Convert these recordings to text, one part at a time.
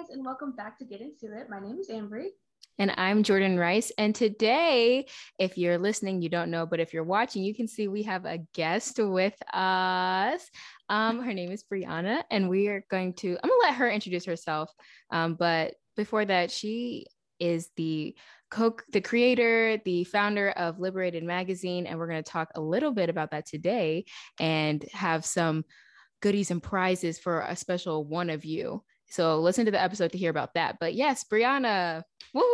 guys, and welcome back to Get Into It. My name is Ambry. And I'm Jordan Rice. And today, if you're listening, you don't know, but if you're watching, you can see we have a guest with us. Um, her name is Brianna, and we are going to, I'm gonna let her introduce herself. Um, but before that, she is the co the creator, the founder of Liberated Magazine, and we're going to talk a little bit about that today and have some goodies and prizes for a special one of you. So listen to the episode to hear about that. But yes, Brianna. Woo!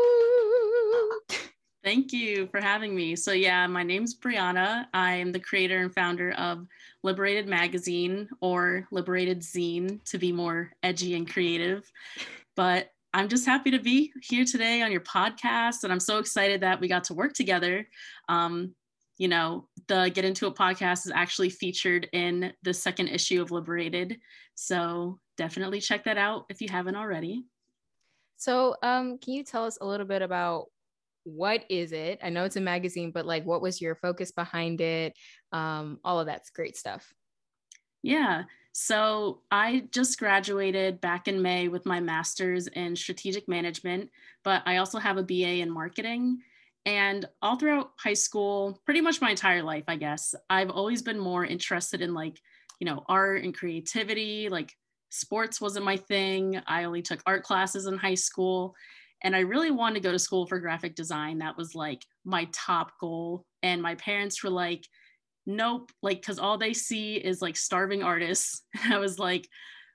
Thank you for having me. So, yeah, my name's Brianna. I am the creator and founder of Liberated Magazine or Liberated Zine to be more edgy and creative. But I'm just happy to be here today on your podcast. And I'm so excited that we got to work together. Um, you know, the Get Into It podcast is actually featured in the second issue of Liberated. So definitely check that out if you haven't already. So, um, can you tell us a little bit about what is it? I know it's a magazine, but like, what was your focus behind it? Um, all of that's great stuff. Yeah. So I just graduated back in May with my master's in strategic management, but I also have a BA in marketing. And all throughout high school, pretty much my entire life, I guess, I've always been more interested in like, you know, art and creativity, like sports wasn't my thing. I only took art classes in high school. And I really wanted to go to school for graphic design. That was like my top goal. And my parents were like, nope, like, because all they see is like starving artists. I was like,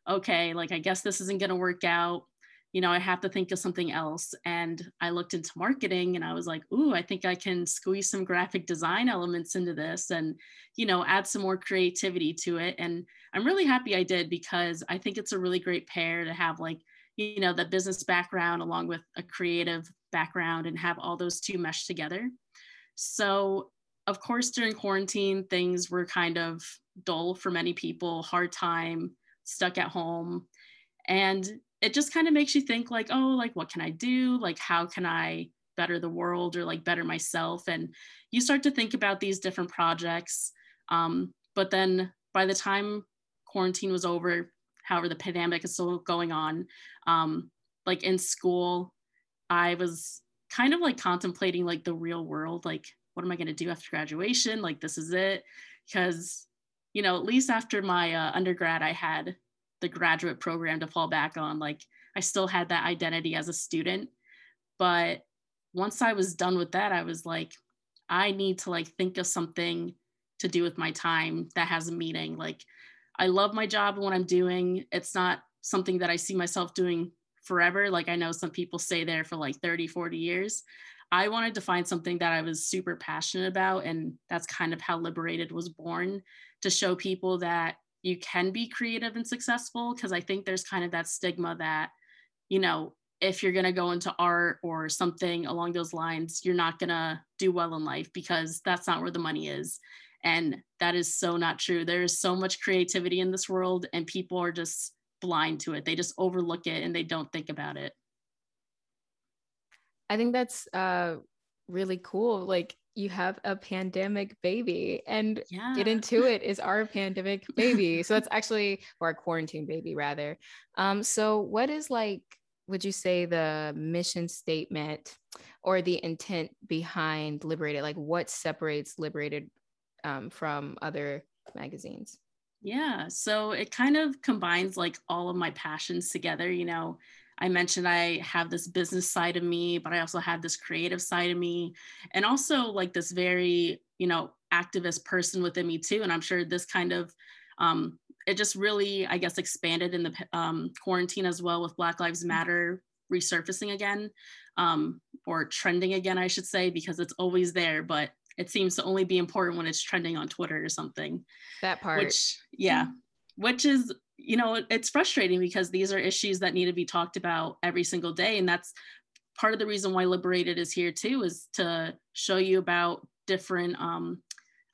okay, like, I guess this isn't going to work out you know, I have to think of something else. And I looked into marketing and I was like, ooh, I think I can squeeze some graphic design elements into this and, you know, add some more creativity to it. And I'm really happy I did because I think it's a really great pair to have like, you know, the business background along with a creative background and have all those two mesh together. So, of course, during quarantine, things were kind of dull for many people, hard time, stuck at home. And it just kind of makes you think like oh like what can i do? Like how can i better the world or like better myself? And you start to think about these different projects. Um, but then by the time quarantine was over however the pandemic is still going on um, like in school i was kind of like contemplating like the real world like what am i going to do after graduation like this is it because you know at least after my uh, undergrad i had the graduate program to fall back on. Like I still had that identity as a student. But once I was done with that, I was like, I need to like think of something to do with my time that has a meaning. Like I love my job and what I'm doing. It's not something that I see myself doing forever. Like I know some people stay there for like 30, 40 years. I wanted to find something that I was super passionate about. And that's kind of how Liberated was born to show people that you can be creative and successful because I think there's kind of that stigma that, you know, if you're going to go into art or something along those lines, you're not going to do well in life because that's not where the money is. And that is so not true. There is so much creativity in this world, and people are just blind to it. They just overlook it and they don't think about it. I think that's uh, really cool. Like, you have a pandemic baby and yeah. get into it is our pandemic baby so that's actually or a quarantine baby rather um so what is like would you say the mission statement or the intent behind liberated like what separates liberated um, from other magazines yeah so it kind of combines like all of my passions together you know I mentioned I have this business side of me, but I also have this creative side of me, and also like this very, you know, activist person within me too. And I'm sure this kind of, um, it just really, I guess, expanded in the um, quarantine as well with Black Lives Matter resurfacing again, um, or trending again, I should say, because it's always there, but it seems to only be important when it's trending on Twitter or something. That part. Which, yeah, which is you know it's frustrating because these are issues that need to be talked about every single day. And that's part of the reason why liberated is here too is to show you about different um,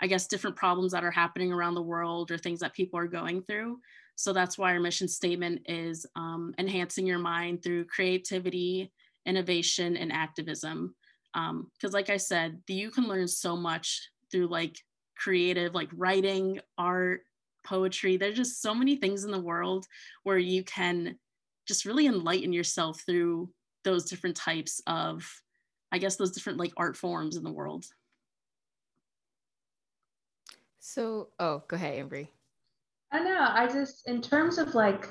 i guess different problems that are happening around the world or things that people are going through. So that's why our mission statement is um, enhancing your mind through creativity innovation and activism. Um, because like I said, you can learn so much through like creative, like writing, art, poetry. There's just so many things in the world where you can just really enlighten yourself through those different types of, I guess, those different like art forms in the world. So, oh, go ahead, Ambry. I know. I just, in terms of like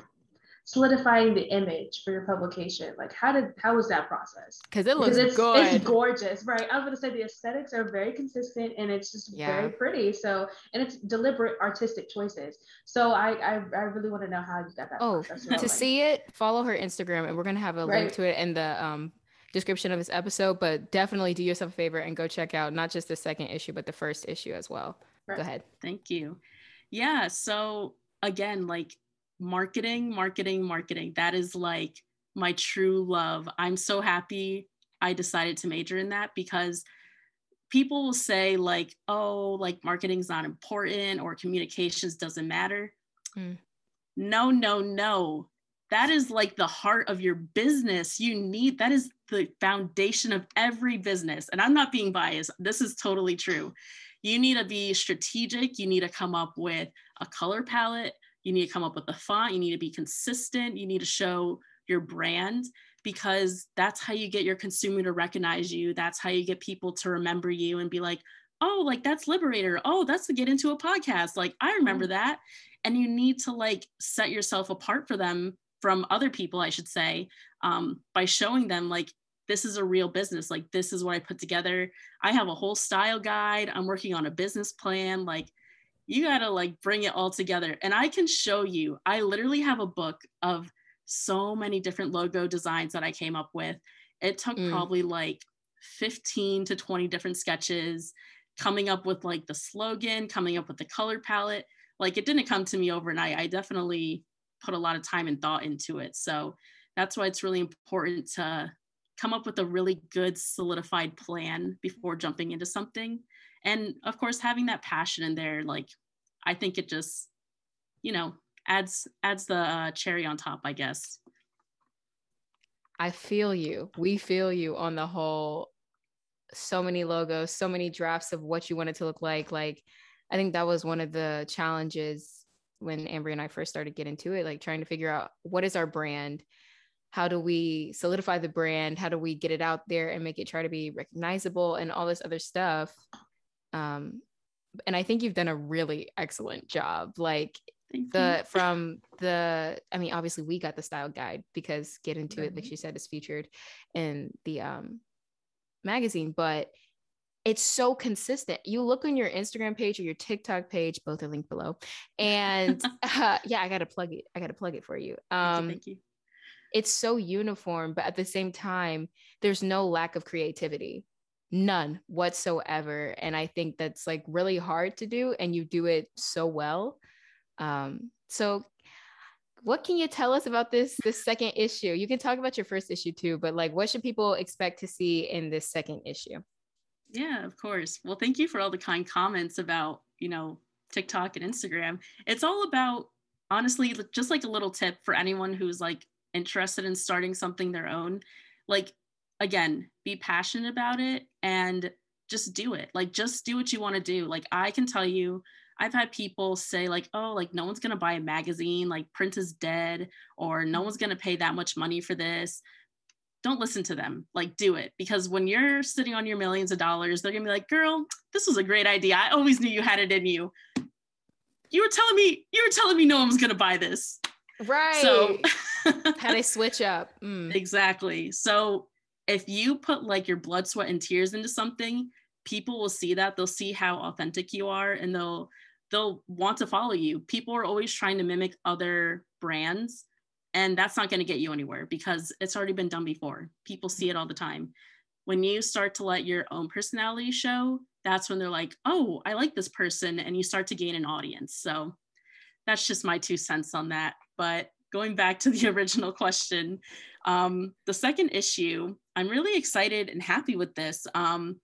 solidifying the image for your publication, like how did how was that process? Because it looks it's, good. It's gorgeous, right? I was gonna say the aesthetics are very consistent and it's just Yeah. very pretty. So and it's deliberate artistic choices. So I I, I really want to know how you got that. Oh, process to rolling. see it, follow her Instagram, and we're gonna have a link to it in the um description of this episode. But definitely do yourself a favor and go check out not just the second issue, but the first issue as well. Right. Go ahead. Thank you. Yeah. So again, like marketing, marketing, marketing. That is like my true love. I'm so happy I decided to major in that because people will say like, oh, like marketing's not important or communications doesn't matter. Mm. No, no, no. That is like the heart of your business. You need that is the foundation of every business. And I'm not being biased. This is totally true you need to be strategic. You need to come up with a color palette. You need to come up with a font. You need to be consistent. You need to show your brand because that's how you get your consumer to recognize you. That's how you get people to remember you and be like, oh, like that's Liberator. Oh, that's to get into a podcast. Like I remember that. And you need to like set yourself apart for them from other people, I should say, um, by showing them like this is a real business. Like this is what I put together. I have a whole style guide. I'm working on a business plan. Like you got to like bring it all together. And I can show you, I literally have a book of so many different logo designs that I came up with. It took Mm. probably like 15 to 20 different sketches, coming up with like the slogan, coming up with the color palette. Like it didn't come to me overnight. I definitely put a lot of time and thought into it. So that's why it's really important to come up with a really good solidified plan before jumping into something and of course having that passion in there like i think it just you know adds adds the uh, cherry on top i guess I feel you. We feel you on the whole. So many logos, so many drafts of what you want it to look like. Like, I think that was one of the challenges when Ambry and I first started getting into it, like trying to figure out what is our brand? How do we solidify the brand? How do we get it out there and make it try to be recognizable and all this other stuff? Um, and I think you've done a really excellent job. Like, Thank you. the from the i mean obviously we got the style guide because get into it like she said is featured in the um magazine but it's so consistent you look on your instagram page or your tiktok page both are linked below and uh, yeah i gotta plug it i gotta plug it for you Thank you, um thank you it's so uniform but at the same time there's no lack of creativity none whatsoever and i think that's like really hard to do and you do it so well um so what can you tell us about this this second issue you can talk about your first issue too but like what should people expect to see in this second issue Yeah, of course. Well, thank you for all the kind comments about, you know, TikTok and Instagram. It's all about, honestly, just like a little tip for anyone who's like interested in starting something their own. Like, again, be passionate about it and just do it. Like, just do what you want to do. Like, I can tell you, I've had people say, like, oh, like, no one's going to buy a magazine, like, print is dead, or no one's going to pay that much money for this. Don't listen to them. Like do it. Because when you're sitting on your millions of dollars they're gonna be like girl this was a great idea. I always knew you had it in you. You were telling me you were telling me no one was gonna buy this. Right. So how they switch up. Mm. exactly. So if you put like your blood sweat and tears into something people will see that. They'll see how authentic you are and they'll they'll want to follow you. People are always trying to mimic other brands and that's not going to get you anywhere because it's already been done before. People see it all the time. When you start to let your own personality show that's when they're like oh i like this person and you start to gain an audience. So that's just my two cents on that but going back to the original question um, the second issue i'm really excited and happy with this um,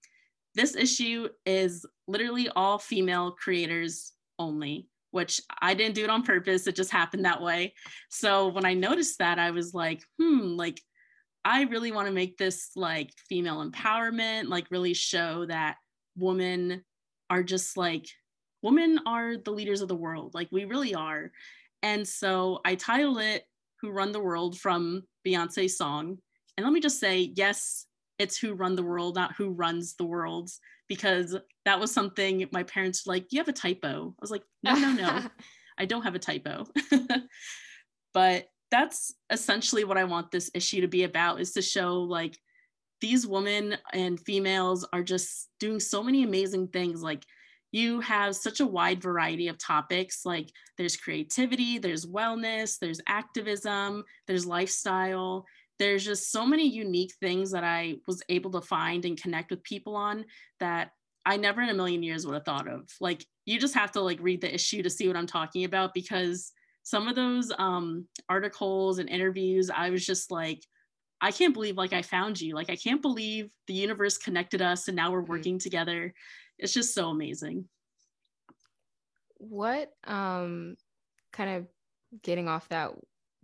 this issue is literally all female creators only which i didn't do it on purpose it just happened that way so when i noticed that i was like hmm like I really want to make this like female empowerment, like really show that women are just like women are the leaders of the world. Like we really are. And so I titled it Who Run the World from Beyonce's song. And let me just say, yes, it's who run the world, not who runs the world, because that was something my parents were like, you have a typo. I was like, no, no, no, I don't have a typo. but that's essentially what I want this issue to be about is to show like these women and females are just doing so many amazing things. Like you have such a wide variety of topics. Like there's creativity, there's wellness, there's activism, there's lifestyle. There's just so many unique things that I was able to find and connect with people on that I never in a million years would have thought of. Like you just have to like read the issue to see what I'm talking about because some of those um, articles and interviews, I was just like, I can't believe like I found you. Like I can't believe the universe connected us and now we're mm-hmm. working together. It's just so amazing. What um kind of getting off that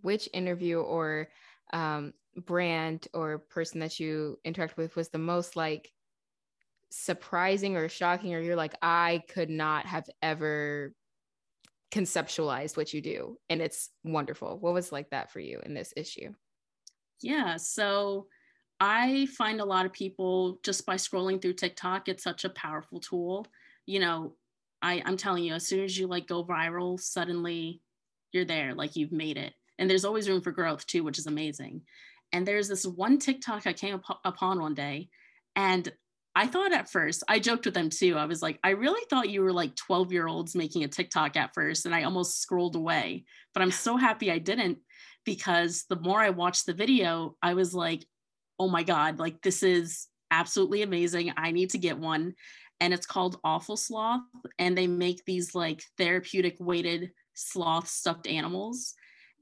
which interview or um brand or person that you interact with was the most like surprising or shocking or you're like I could not have ever conceptualized what you do and it's wonderful what was like that for you in this issue yeah so i find a lot of people just by scrolling through tiktok it's such a powerful tool you know I, i'm telling you as soon as you like go viral suddenly you're there like you've made it and there's always room for growth too which is amazing and there's this one tiktok i came up- upon one day and I thought at first, I joked with them too. I was like, I really thought you were like 12 year olds making a TikTok at first, and I almost scrolled away. But I'm so happy I didn't because the more I watched the video, I was like, oh my God, like this is absolutely amazing. I need to get one. And it's called Awful Sloth. And they make these like therapeutic weighted sloth stuffed animals.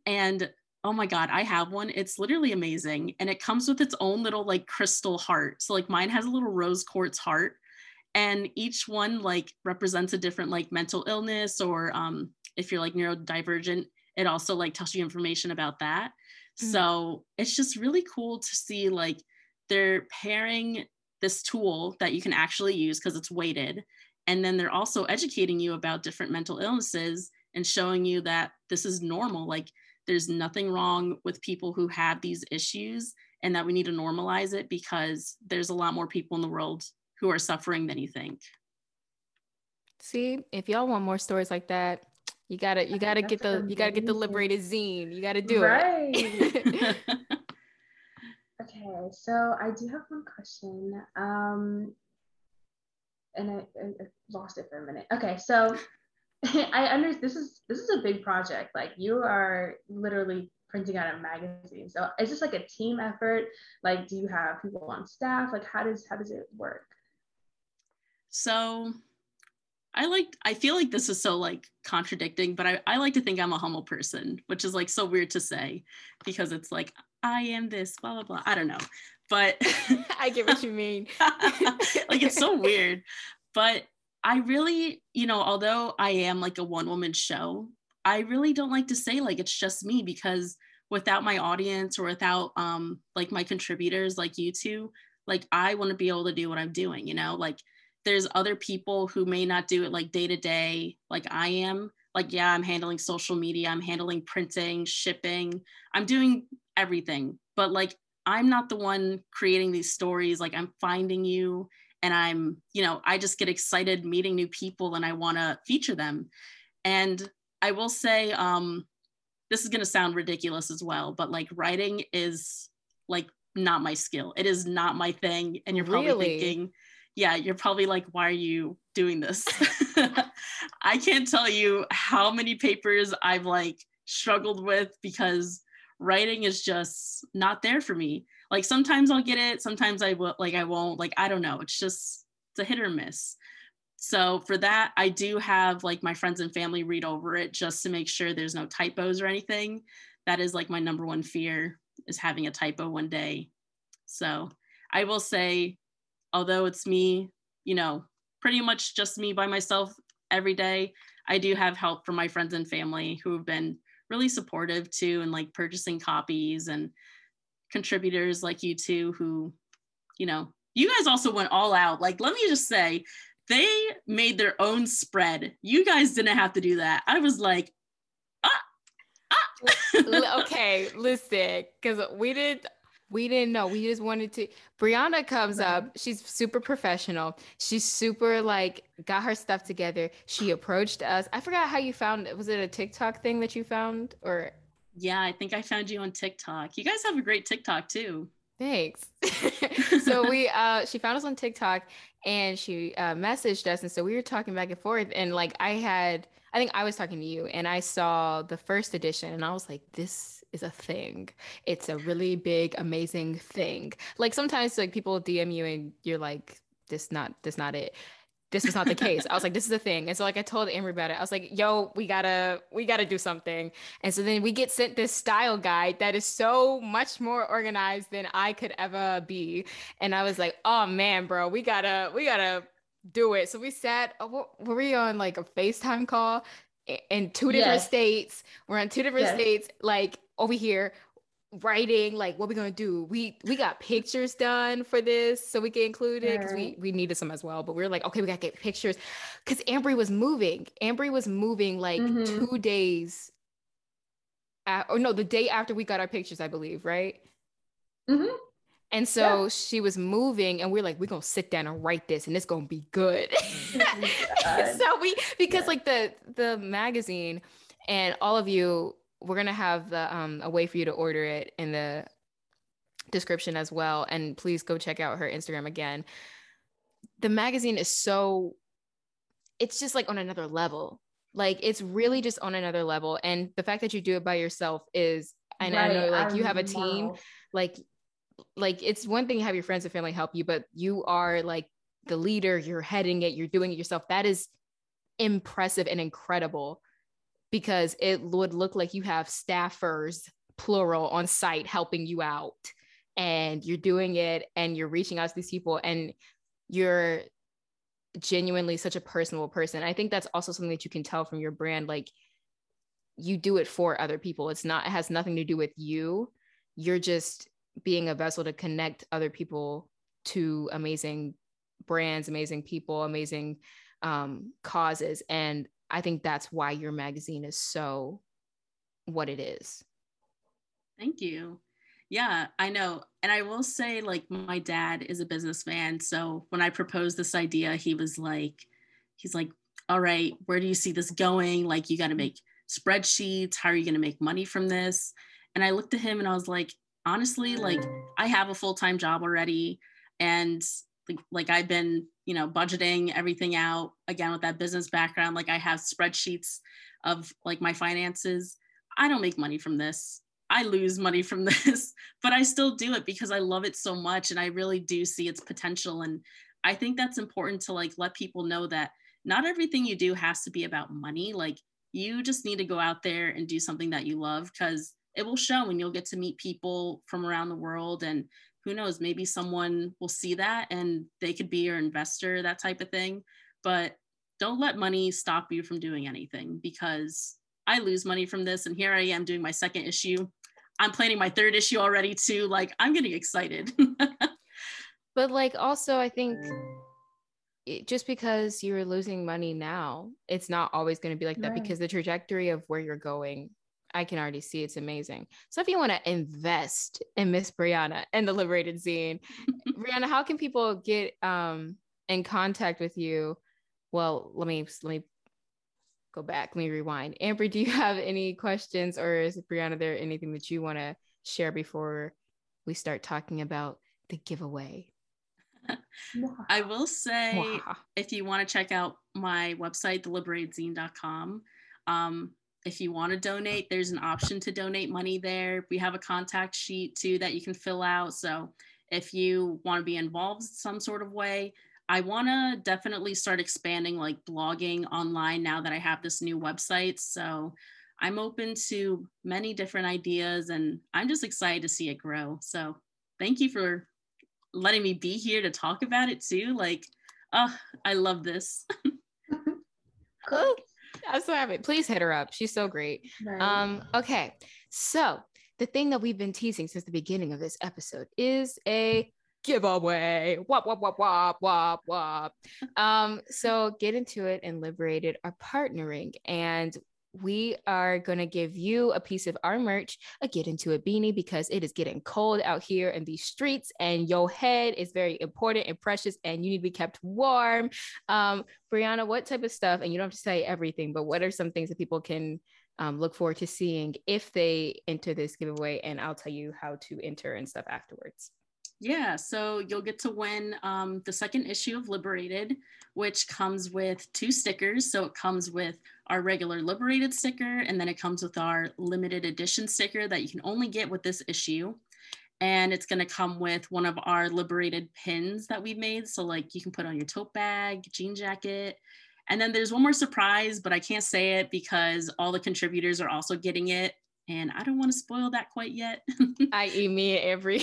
And oh my god i have one it's literally amazing and it comes with its own little like crystal heart so like mine has a little rose quartz heart and each one like represents a different like mental illness or um, if you're like neurodivergent it also like tells you information about that mm-hmm. so it's just really cool to see like they're pairing this tool that you can actually use because it's weighted and then they're also educating you about different mental illnesses and showing you that this is normal like there's nothing wrong with people who have these issues and that we need to normalize it because there's a lot more people in the world who are suffering than you think. See, if y'all want more stories like that, you gotta you gotta get the you gotta get the liberated zine. You gotta do right. it. Right. okay, so I do have one question. Um and I, I lost it for a minute. Okay, so I understand this is this is a big project. Like you are literally printing out a magazine. So is this like a team effort? Like do you have people on staff? Like how does how does it work? So I like I feel like this is so like contradicting, but I, I like to think I'm a humble person, which is like so weird to say because it's like I am this, blah blah blah. I don't know. But I get what you mean. like it's so weird. But I really, you know, although I am like a one woman show, I really don't like to say like it's just me because without my audience or without um like my contributors like you two, like I want to be able to do what I'm doing, you know, like there's other people who may not do it like day to day like I am. Like, yeah, I'm handling social media, I'm handling printing, shipping, I'm doing everything. But like, I'm not the one creating these stories. Like, I'm finding you and I'm, you know, I just get excited meeting new people and I want to feature them. And I will say, um, this is going to sound ridiculous as well, but like writing is like not my skill. It is not my thing. And you're probably really? thinking, yeah, you're probably like, why are you doing this? I can't tell you how many papers I've like struggled with because writing is just not there for me like sometimes I'll get it, sometimes I will like I won't. Like I don't know. It's just it's a hit or miss. So for that, I do have like my friends and family read over it just to make sure there's no typos or anything. That is like my number one fear is having a typo one day. So I will say, although it's me, you know, pretty much just me by myself every day, I do have help from my friends and family who have been really supportive too and like purchasing copies and contributors like you two who, you know, you guys also went all out. Like, let me just say, they made their own spread. You guys didn't have to do that. I was like, ah, ah. okay, listen, because we did we didn't know. We just wanted to. Brianna comes up. She's super professional. She's super like got her stuff together. She approached us. I forgot how you found it. Was it a TikTok thing that you found or? Yeah, I think I found you on TikTok. You guys have a great TikTok too. Thanks. so we uh she found us on TikTok and she uh messaged us and so we were talking back and forth and like I had I think I was talking to you and I saw the first edition and I was like this is a thing. It's a really big amazing thing. Like sometimes like people DM you and you're like this not this not it this was not the case. I was like, this is a thing. And so like I told Amber about it. I was like, yo, we gotta, we gotta do something. And so then we get sent this style guide that is so much more organized than I could ever be. And I was like, oh man, bro, we gotta, we gotta do it. So we sat, uh, were we on like a FaceTime call in two different yes. states? We're in two different yes. states, like over here writing like what we gonna do we we got pictures done for this so we can include it because we we needed some as well but we are like okay we gotta get pictures because ambry was moving ambry was moving like mm-hmm. two days at, or no the day after we got our pictures i believe right mm-hmm. And so yeah. she was moving and we are like we're gonna sit down and write this and it's gonna be good so we because yeah. like the the magazine and all of you we're gonna have the um, a way for you to order it in the description as well. And please go check out her Instagram again. The magazine is so it's just like on another level. Like it's really just on another level. And the fact that you do it by yourself is and right. I know like I you have a team, know. like like it's one thing to have your friends and family help you, but you are like the leader, you're heading it, you're doing it yourself. That is impressive and incredible because it would look like you have staffers plural on site helping you out and you're doing it and you're reaching out to these people and you're genuinely such a personable person. I think that's also something that you can tell from your brand like you do it for other people. It's not it has nothing to do with you. You're just being a vessel to connect other people to amazing brands, amazing people, amazing um, causes. And I think that's why your magazine is so what it is. Thank you. Yeah, I know. And I will say, like, my dad is a businessman. So when I proposed this idea, he was like, he's like, all right, where do you see this going? Like, you got to make spreadsheets. How are you going to make money from this? And I looked at him and I was like, honestly, like, I have a full time job already. And like, like I've been you know budgeting everything out again with that business background. Like i have spreadsheets of like my finances. I don't make money from this. I lose money from this but i still do it because i love it so much and i really do see its potential. And i think that's important to like let people know that not everything you do has to be about money. Like you just need to go out there and do something that you love because it will show and you'll get to meet people from around the world and who knows maybe someone will see that and they could be your investor that type of thing. But don't let money stop you from doing anything because i lose money from this and here i am doing my second issue. I'm planning my third issue already too. Like i'm getting excited. But like also i think it, just because you're losing money now it's not always going to be like that right. because the trajectory of where you're going I can already see it's amazing. So if you want to invest in Miss Brianna and the Liberated Zine, Brianna, how can people get um in contact with you? Well, let me let me go back. Let me rewind. Amber, do you have any questions, or is Brianna there anything that you want to share before we start talking about the giveaway? I will say if you want to check out my website, theliberatedzine.com, um, if you want to donate, there's an option to donate money there. We have a contact sheet too that you can fill out. So if you want to be involved some sort of way, I want to definitely start expanding like blogging online now that I have this new website. So I'm open to many different ideas and I'm just excited to see it grow. So thank you for letting me be here to talk about it too. Like, oh, I love this. cool. I'm so happy. Please hit her up. She's so great. Right. Um, okay. So the thing that we've been teasing since the beginning of this episode is a giveaway. Wop, wop, wop, wop, wop, wop. Um, so Get Into It and Liberated are partnering and we are going to give you a piece of our merch, a Get Into a beanie, because it is getting cold out here in these streets and your head is very important and precious and you need to be kept warm. Um, Brianna, what type of stuff, and you don't have to say everything, but what are some things that people can um, look forward to seeing if they enter this giveaway? And I'll tell you how to enter and stuff afterwards. Yeah, so you'll get to win um, the second issue of Liberated, which comes with two stickers. So it comes with our regular Liberated sticker, and then it comes with our limited edition sticker that you can only get with this issue. And it's going to come with one of our Liberated pins that we've made. So, like, you can put on your tote bag, jean jacket. And then there's one more surprise, but I can't say it because all the contributors are also getting it and I don't want to spoil that quite yet. I.e., me every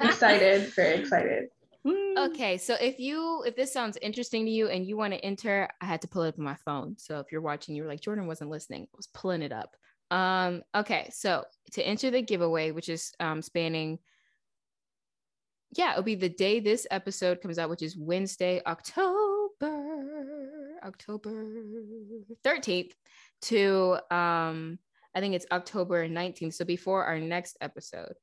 excited, very excited. Okay, so if you if this sounds interesting to you and you want to enter, I had to pull it up on my phone. So if you're watching, you're like Jordan wasn't listening. I was pulling it up. Um, okay, so to enter the giveaway, which is um spanning yeah, it'll be the day this episode comes out, which is Wednesday, October, October 13th to um I think it's October 19th. So before our next episode,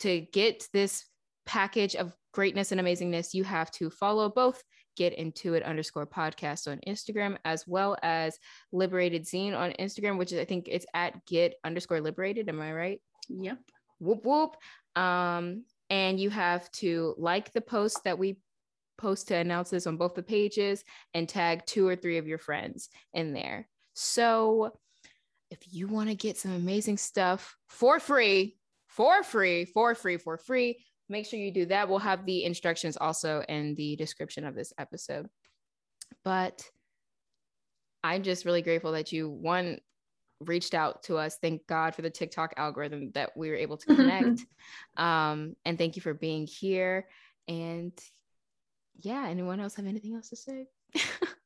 to get this package of greatness and amazingness, you have to follow both get into it underscore podcast on Instagram as well as liberated zine on Instagram, which is I think it's at get underscore liberated. Am I right? Yep. Whoop whoop. Um, and you have to like the post that we post to announce this on both the pages and tag two or three of your friends in there. So if you want to get some amazing stuff for free, for free, for free, for free, make sure you do that. We'll have the instructions also in the description of this episode. But I'm just really grateful that you one reached out to us. Thank God for the TikTok algorithm that we were able to connect. um, and thank you for being here. And yeah, anyone else have anything else to say?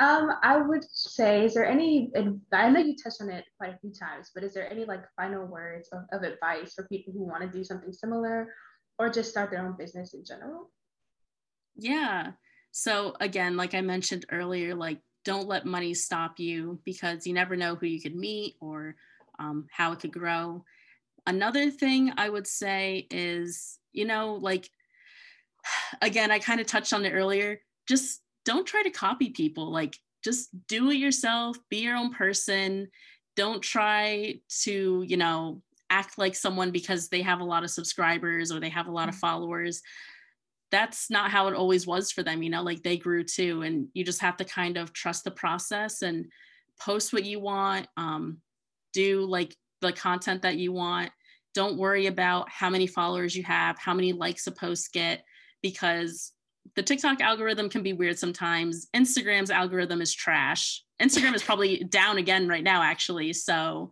Um, I would say, is there any? I know you touched on it quite a few times, but is there any like final words of, of advice for people who want to do something similar, or just start their own business in general? Yeah. So again, like I mentioned earlier, like don't let money stop you because you never know who you could meet or um, how it could grow. Another thing I would say is, you know, like again, I kind of touched on it earlier. Just don't try to copy people. Like just do it yourself, be your own person. Don't try to, you know, act like someone because they have a lot of subscribers or they have a lot of mm-hmm. followers. That's not how it always was for them, you know, like they grew too. And you just have to kind of trust the process and post what you want, um, do like the content that you want. Don't worry about how many followers you have, how many likes a post get, because the TikTok algorithm can be weird sometimes. Instagram's algorithm is trash. Instagram is probably down again right now, actually. So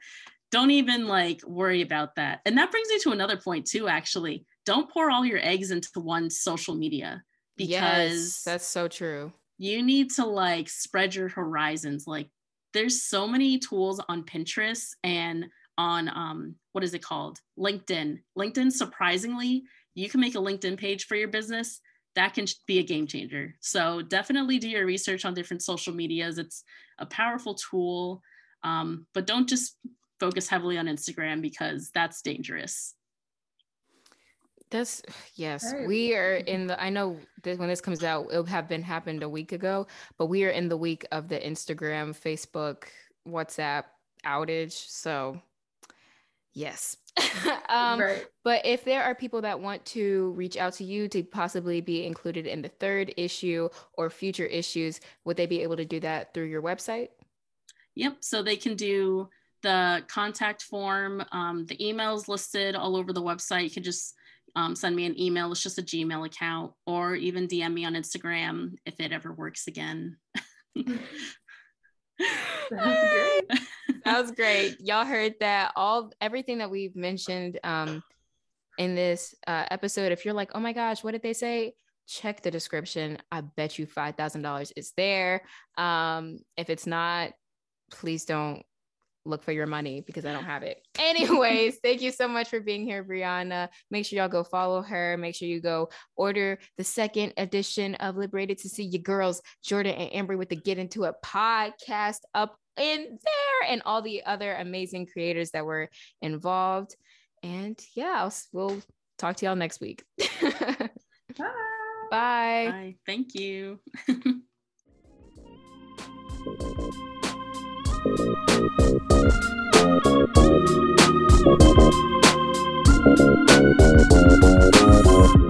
don't even like worry about that. And that brings me to another point, too, actually. Don't pour all your eggs into one social media because yes, that's so true. You need to like spread your horizons. Like there's so many tools on Pinterest and on um what is it called? LinkedIn. LinkedIn surprisingly, you can make a LinkedIn page for your business that can be a game changer. So definitely do your research on different social medias. It's a powerful tool, um, but don't just focus heavily on Instagram because that's dangerous. That's yes, we are in the. I know that when this comes out, it'll have been happened a week ago, but we are in the week of the Instagram, Facebook, WhatsApp outage. So, yes, um, right. But if there are people that want to reach out to you to possibly be included in the third issue or future issues, would they be able to do that through your website? Yep. So they can do the contact form. Um, the emails listed all over the website. You can just um, send me an email. It's just a Gmail account, or even DM me on Instagram if it ever works again. That was great. Y'all heard that all everything that we've mentioned um in this uh, episode. If you're like, oh my gosh, what did they say? Check the description. I bet you five thousand dollars is there. Um, if it's not, please don't look for your money because I don't have it. Anyways, thank you so much for being here, Brianna. Make sure y'all go follow her. Make sure you go order the second edition of Liberated to see your girls, Jordan and Amber, with the Get Into It podcast up in there and all the other amazing creators that were involved. And yeah, I'll, we'll talk to y'all next week. Bye. Bye. Bye. Thank you. Thank you.